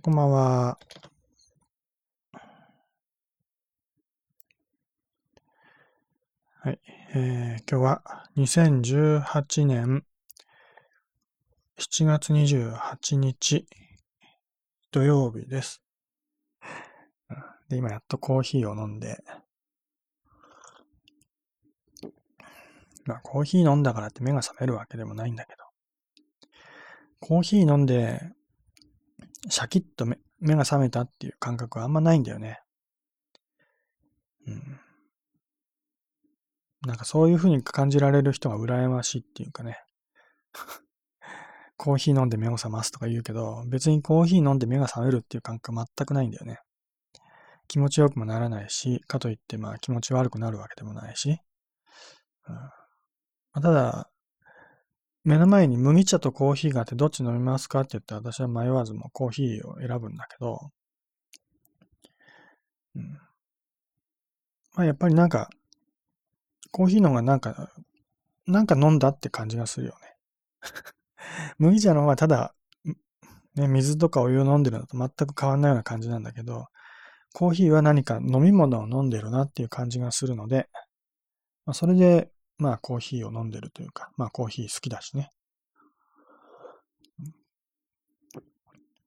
こんばんは。はい。えー、今日は2018年7月28日土曜日です。で、今やっとコーヒーを飲んで、まあコーヒー飲んだからって目が覚めるわけでもないんだけど、コーヒー飲んでシャキッと目目が覚めたっていう感覚はあんまないんだよね。うん。なんかそういう風に感じられる人が羨ましいっていうかね。コーヒー飲んで目を覚ますとか言うけど、別にコーヒー飲んで目が覚めるっていう感覚全くないんだよね。気持ちよくもならないし、かといってまあ気持ち悪くなるわけでもないし。うん、ただ、目の前に麦茶とコーヒーがあってどっち飲みますかって言って私は迷わずもコーヒーを選ぶんだけど、うん。まあやっぱりなんか、コーヒーの方がなんか、なんか飲んだって感じがするよね。麦茶の方はただ、ね、水とかお湯を飲んでるのと全く変わんないような感じなんだけど、コーヒーは何か飲み物を飲んでるなっていう感じがするので、まあ、それでまあコーヒーを飲んでるというか、まあコーヒー好きだしね。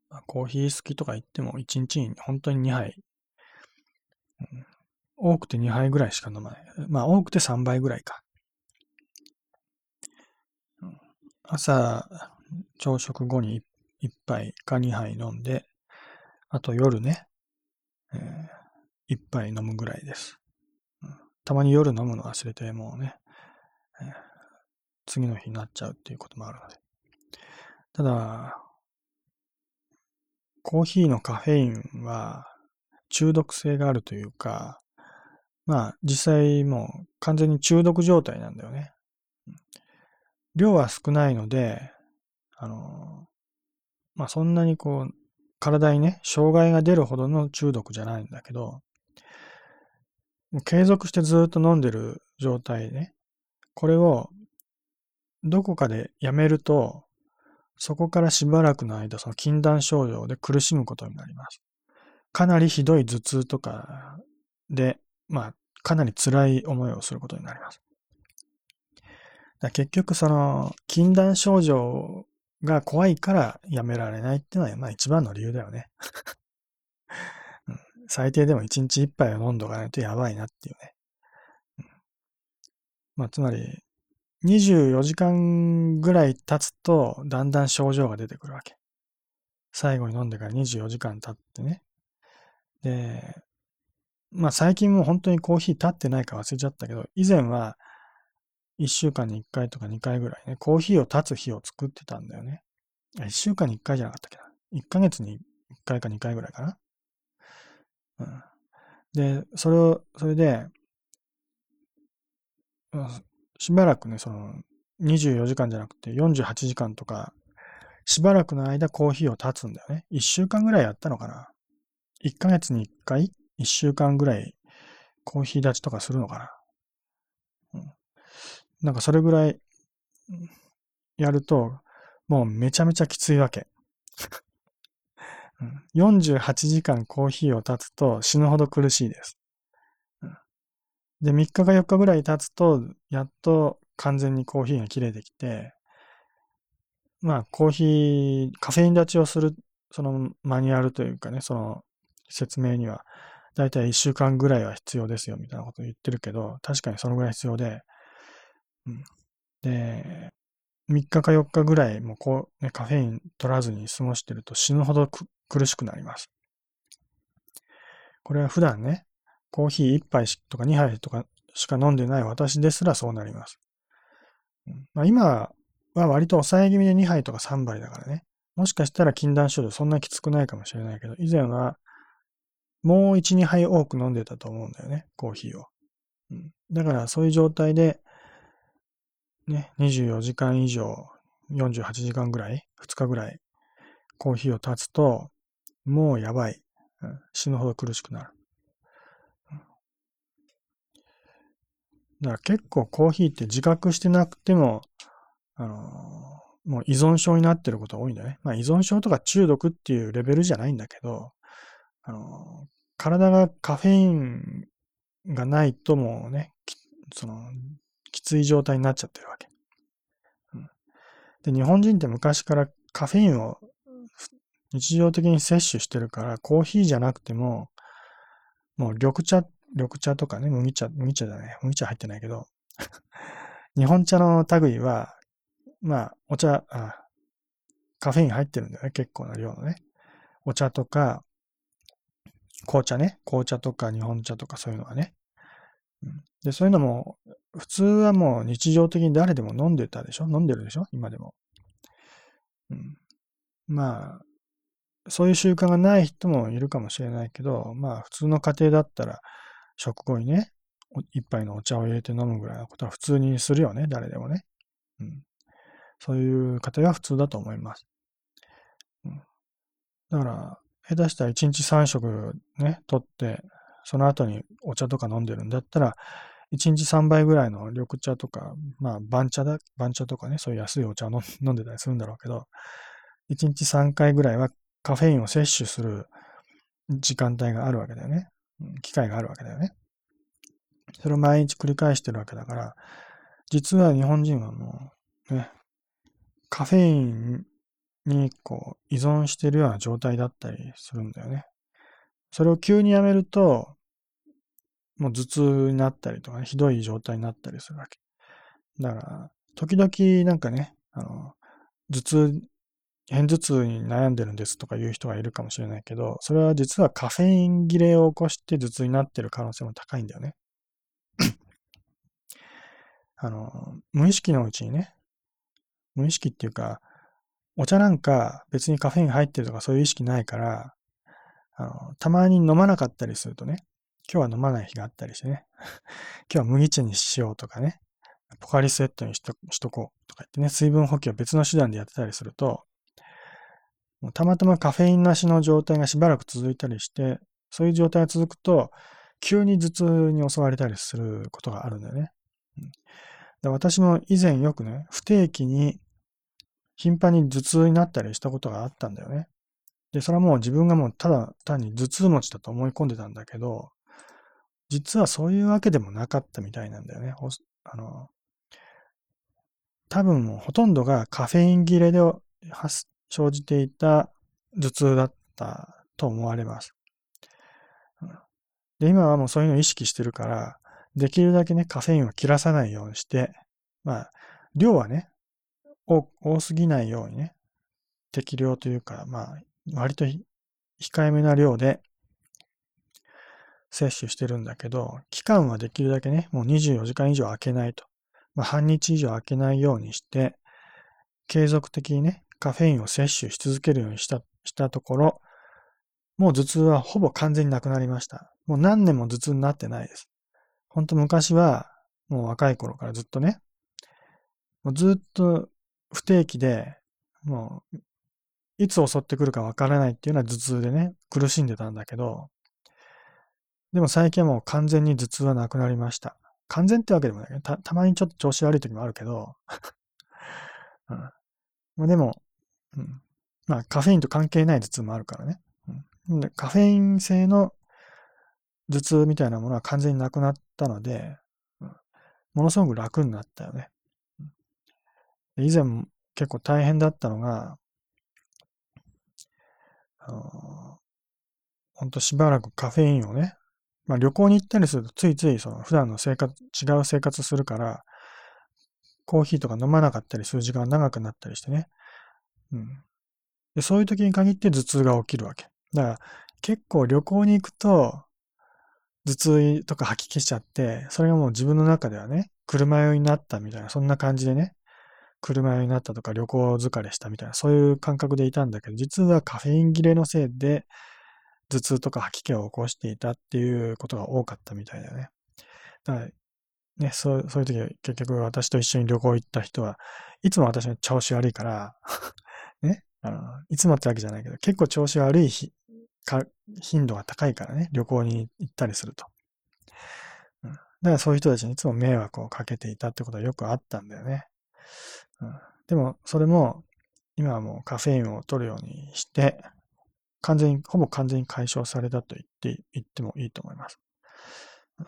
まあ、コーヒー好きとか言っても1日に本当に2杯、うん、多くて2杯ぐらいしか飲まない。まあ多くて3杯ぐらいか。朝、朝食後に1杯か2杯飲んで、あと夜ね、えー、1杯飲むぐらいです。たまに夜飲むの忘れて、もうね、次の日になっちゃうっていうこともあるので。ただ、コーヒーのカフェインは中毒性があるというか、まあ実際もう完全に中毒状態なんだよね。量は少ないので、あの、まあそんなにこう、体にね、障害が出るほどの中毒じゃないんだけど、継続してずっと飲んでる状態ね、これをどこかでやめると、そこからしばらくの間、その禁断症状で苦しむことになります。かなりひどい頭痛とかで、まあ、かなり辛い思いをすることになります。結局、その、禁断症状が怖いからやめられないっていうのは、まあ一番の理由だよね。最低でも1日1杯を飲んどかないとやばいなっていうね。まあ、つまり、24時間ぐらい経つと、だんだん症状が出てくるわけ。最後に飲んでから24時間経ってね。で、まあ最近も本当にコーヒー立ってないか忘れちゃったけど、以前は1週間に1回とか2回ぐらいね、コーヒーを立つ日を作ってたんだよね。1週間に1回じゃなかったっけな。1ヶ月に1回か2回ぐらいかな。うん。で、それを、それで、しばらくね、その、24時間じゃなくて48時間とか、しばらくの間コーヒーを断つんだよね。1週間ぐらいやったのかな。1ヶ月に1回 ?1 週間ぐらいコーヒー立ちとかするのかな。うん、なんかそれぐらいやると、もうめちゃめちゃきついわけ。48時間コーヒーを立つと死ぬほど苦しいです。で、3日か4日ぐらい経つと、やっと完全にコーヒーが切れてきて、まあ、コーヒー、カフェイン立ちをする、そのマニュアルというかね、その説明には、だいたい1週間ぐらいは必要ですよ、みたいなことを言ってるけど、確かにそのぐらい必要で、うん。で、3日か4日ぐらいもうこう、ね、カフェイン取らずに過ごしてると死ぬほど苦しくなります。これは普段ね、コーヒー1杯とか2杯とかしか飲んでない私ですらそうなります。まあ、今は割と抑え気味で2杯とか3杯だからね。もしかしたら禁断症状そんなきつくないかもしれないけど、以前はもう1、2杯多く飲んでたと思うんだよね、コーヒーを。うん、だからそういう状態で、ね、24時間以上、48時間ぐらい、2日ぐらい、コーヒーを経つと、もうやばい。うん、死ぬほど苦しくなる。だから結構コーヒーって自覚してなくても、あのもう依存症になってることが多いんだよね。まあ依存症とか中毒っていうレベルじゃないんだけど、あの、体がカフェインがないともうね、その、きつい状態になっちゃってるわけ。うん、で、日本人って昔からカフェインを日常的に摂取してるから、コーヒーじゃなくても、もう緑茶、緑茶とかね、麦茶、麦茶だね。麦茶入ってないけど、日本茶の類は、まあ、お茶あ、カフェイン入ってるんだよね。結構な量のね。お茶とか、紅茶ね。紅茶とか日本茶とかそういうのはね。で、そういうのも、普通はもう日常的に誰でも飲んでたでしょ？飲んでるでしょ？今でも。うん、まあ、そういう習慣がない人もいるかもしれないけど、まあ普通の家庭だったら食後にね、一杯のお茶を入れて飲むぐらいのことは普通にするよね、誰でもね。うん、そういう家庭は普通だと思います。うん、だから、下手したら1日3食ね、取って、その後にお茶とか飲んでるんだったら、1日3杯ぐらいの緑茶とか、まあ、番茶だ、番茶とかね、そういう安いお茶を飲ん でたりするんだろうけど、1日3回ぐらいはカフェインを摂取する時間帯があるわけだよね。機会があるわけだよね。それを毎日繰り返してるわけだから、実は日本人はもう、ね、カフェインにこう依存してるような状態だったりするんだよね。それを急にやめると、もう頭痛になったりとか、ね、ひどい状態になったりするわけ。だから、時々なんかね、あの、頭痛、片頭痛に悩んでるんですとかいう人がいるかもしれないけど、それは実はカフェイン切れを起こして頭痛になってる可能性も高いんだよね。あの、無意識のうちにね、無意識っていうか、お茶なんか別にカフェイン入ってるとかそういう意識ないから、あの、たまに飲まなかったりするとね、今日は飲まない日があったりしてね、今日は麦茶にしようとかね、ポカリスエットにしとこうとか言ってね、水分補給を別の手段でやってたりすると、たまたまカフェインなしの状態がしばらく続いたりして、そういう状態が続くと、急に頭痛に襲われたりすることがあるんだよね。うん、私も以前よくね、不定期に頻繁に頭痛になったりしたことがあったんだよね。で、それはもう自分がもうただ単に頭痛持ちだと思い込んでたんだけど、実はそういうわけでもなかったみたいなんだよね。あの、多分もうほとんどがカフェイン切れで発生じていた頭痛だったと思われます。で、今はもうそういうのを意識してるから、できるだけね、カフェインを切らさないようにして、まあ、量はね、多すぎないようにね、適量というか、まあ、割と控えめな量で摂取してるんだけど、期間はできるだけね、もう24時間以上空けないと。まあ、半日以上空けないようにして、継続的にね、カフェインを摂取し続けるようにしたしたところ、もう頭痛はほぼ完全になくなりました。もう何年も頭痛になってないです。ほんと昔は、もう若い頃からずっとね、もうずっと不定期で、もう、いつ襲ってくるかわからないっていうのは頭痛でね、苦しんでたんだけど、でも最近はもう完全に頭痛はなくなりました。完全ってわけでもないけど、たたまにちょっと調子悪い時もあるけど、うん、でも、うん、まあカフェインと関係ない頭痛もあるからね。うん、でカフェイン性の頭痛みたいなものは完全になくなったので、うん、ものすごく楽になったよね。うん以前結構大変だったのが、あの、ほんとしばらくカフェインをね、まあ旅行に行ったりするとついついその普段の生活、違う生活するから、コーヒーとか飲まなかったりする時間が長くなったりしてね。うん。でそういう時に限って頭痛が起きるわけ。だから結構旅行に行くと頭痛とか吐き気しちゃって、それがもう自分の中ではね、車酔いになったみたいな、そんな感じでね、車酔いになったとか旅行疲れしたみたいな、そういう感覚でいたんだけど、実はカフェイン切れのせいで、頭痛とか吐き気を起こしていたっていうことが多かったみたいだよね。だからね、そう、そういう時は結局私と一緒に旅行行った人は、いつも私の調子悪いから、あの、いつもってわけじゃないけど、結構調子悪い日、か頻度が高いからね、旅行に行ったりすると。うん。だからそういう人たちにいつも迷惑をかけていたってことはよくあったんだよね。うんでも、それも、今はもうカフェインを取るようにして、完全に、ほぼ完全に解消されたと言って、言ってもいいと思います。うん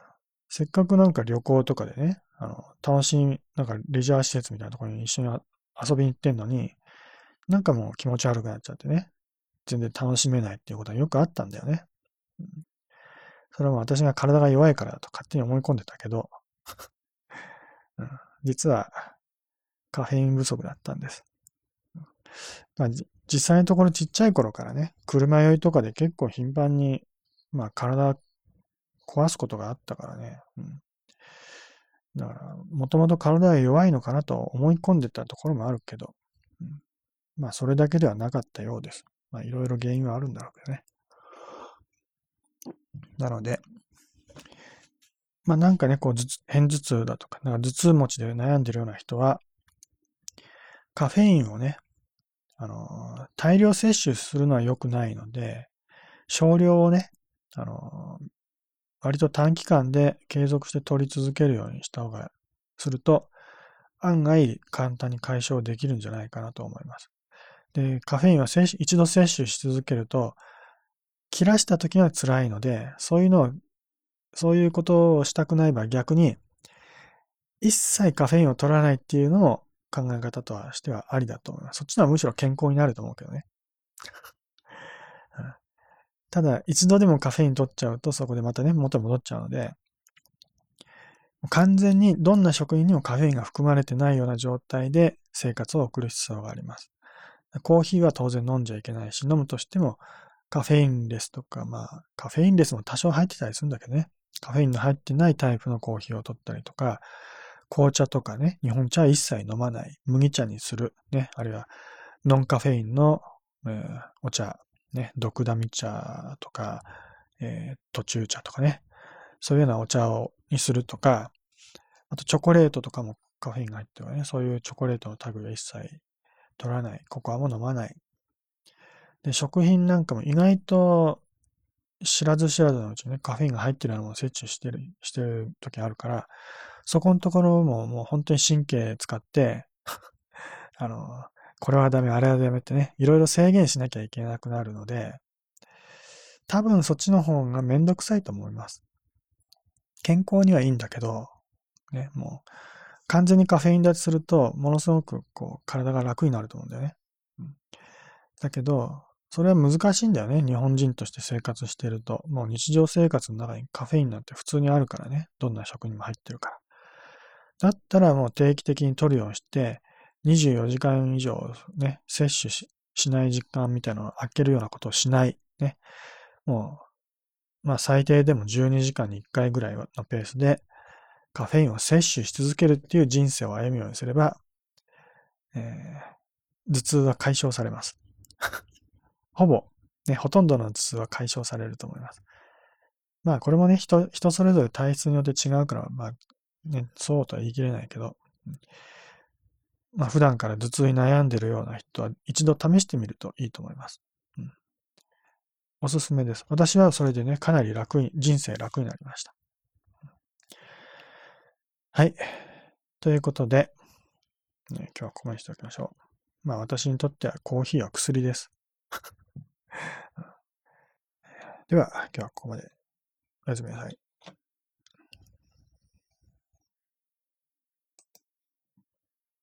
せっかくなんか旅行とかでね、あの、楽しみ、なんかレジャー施設みたいなところに一緒に遊びに行ってんのに、なんかもう気持ち悪くなっちゃってね、全然楽しめないっていうことはよくあったんだよね。うん、それはもう私が体が弱いからだと勝手に思い込んでたけど、うん、実はカフェイン不足だったんです。まあ、実際のところちっちゃい頃からね、車酔いとかで結構頻繁に、まあ体壊すことがあったからね。うん、だから、もともと体が弱いのかなと思い込んでたところもあるけど、うん、まあそれだけではなかったようです。まあいろいろ原因はあるんだろうけどね。なので、まあなんかね、こう、偏頭痛だとか、なんか頭痛持ちで悩んでるような人は、カフェインをね、あの、大量摂取するのは良くないので、少量をね、あの、割と短期間で継続して取り続けるようにした方が、すると、案外簡単に解消できるんじゃないかなと思います。で、カフェインは一度摂取し続けると、切らした時は辛いので、そういうのを、そういうことをしたくない場合、逆に、一切カフェインを取らないっていうのを考え方としてはありだと思います。そっちのはむしろ健康になると思うけどね。ただ、一度でもカフェイン取っちゃうと、そこでまたね、元に戻っちゃうので、完全にどんな食品にもカフェインが含まれてないような状態で生活を送る必要があります。コーヒーは当然飲んじゃいけないし、飲むとしてもカフェインレスとか、まあ、カフェインレスも多少入ってたりするんだけどね。カフェインの入ってないタイプのコーヒーを取ったりとか、紅茶とかね、日本茶は一切飲まない。麦茶にする。ね、あるいはノンカフェインの、えー、お茶ね、毒ダミ茶とか、えー、途中茶とかね、そういうようなお茶をにするとか、あとチョコレートとかもカフェインが入ってるね、そういうチョコレートの類は一切取らない。ココアも飲まない。で、食品なんかも意外と知らず知らずのうちにね、カフェインが入ってるようなものを摂取してる、してる時あるから、そこのところももう本当に神経使って あの、これはダメ、あれはダメってね、いろいろ制限しなきゃいけなくなるので、多分そっちの方がめんどくさいと思います。健康にはいいんだけど、ね、もう、完全にカフェイン立ちすると、ものすごくこう、体が楽になると思うんだよね。うん、だけど、それは難しいんだよね。日本人として生活してると。もう日常生活の中にカフェインなんて普通にあるからね。どんな食にも入ってるから。だったらもう定期的に取るようにして、24時間以上ね、摂取ししない時間みたいなのを空けるようなことをしない。ね。もう、まあ最低でも12時間に1回ぐらいのペースでカフェインを摂取し続けるっていう人生を歩むようにすれば、えー、頭痛は解消されます。ほぼ、ね、ほとんどの頭痛は解消されると思います。まあこれもね、人、人それぞれ体質によって違うから、まあね、そうとは言い切れないけど、まあ、普段から頭痛に悩んでるような人は一度試してみるといいと思います。うん、おすすめです。私はそれでね、かなり楽に、人生楽になりました。はい。ということで、ね、今日はここまでしておきましょう。まあ私にとってはコーヒーは薬です。では、今日はここまで。おやすみなさい。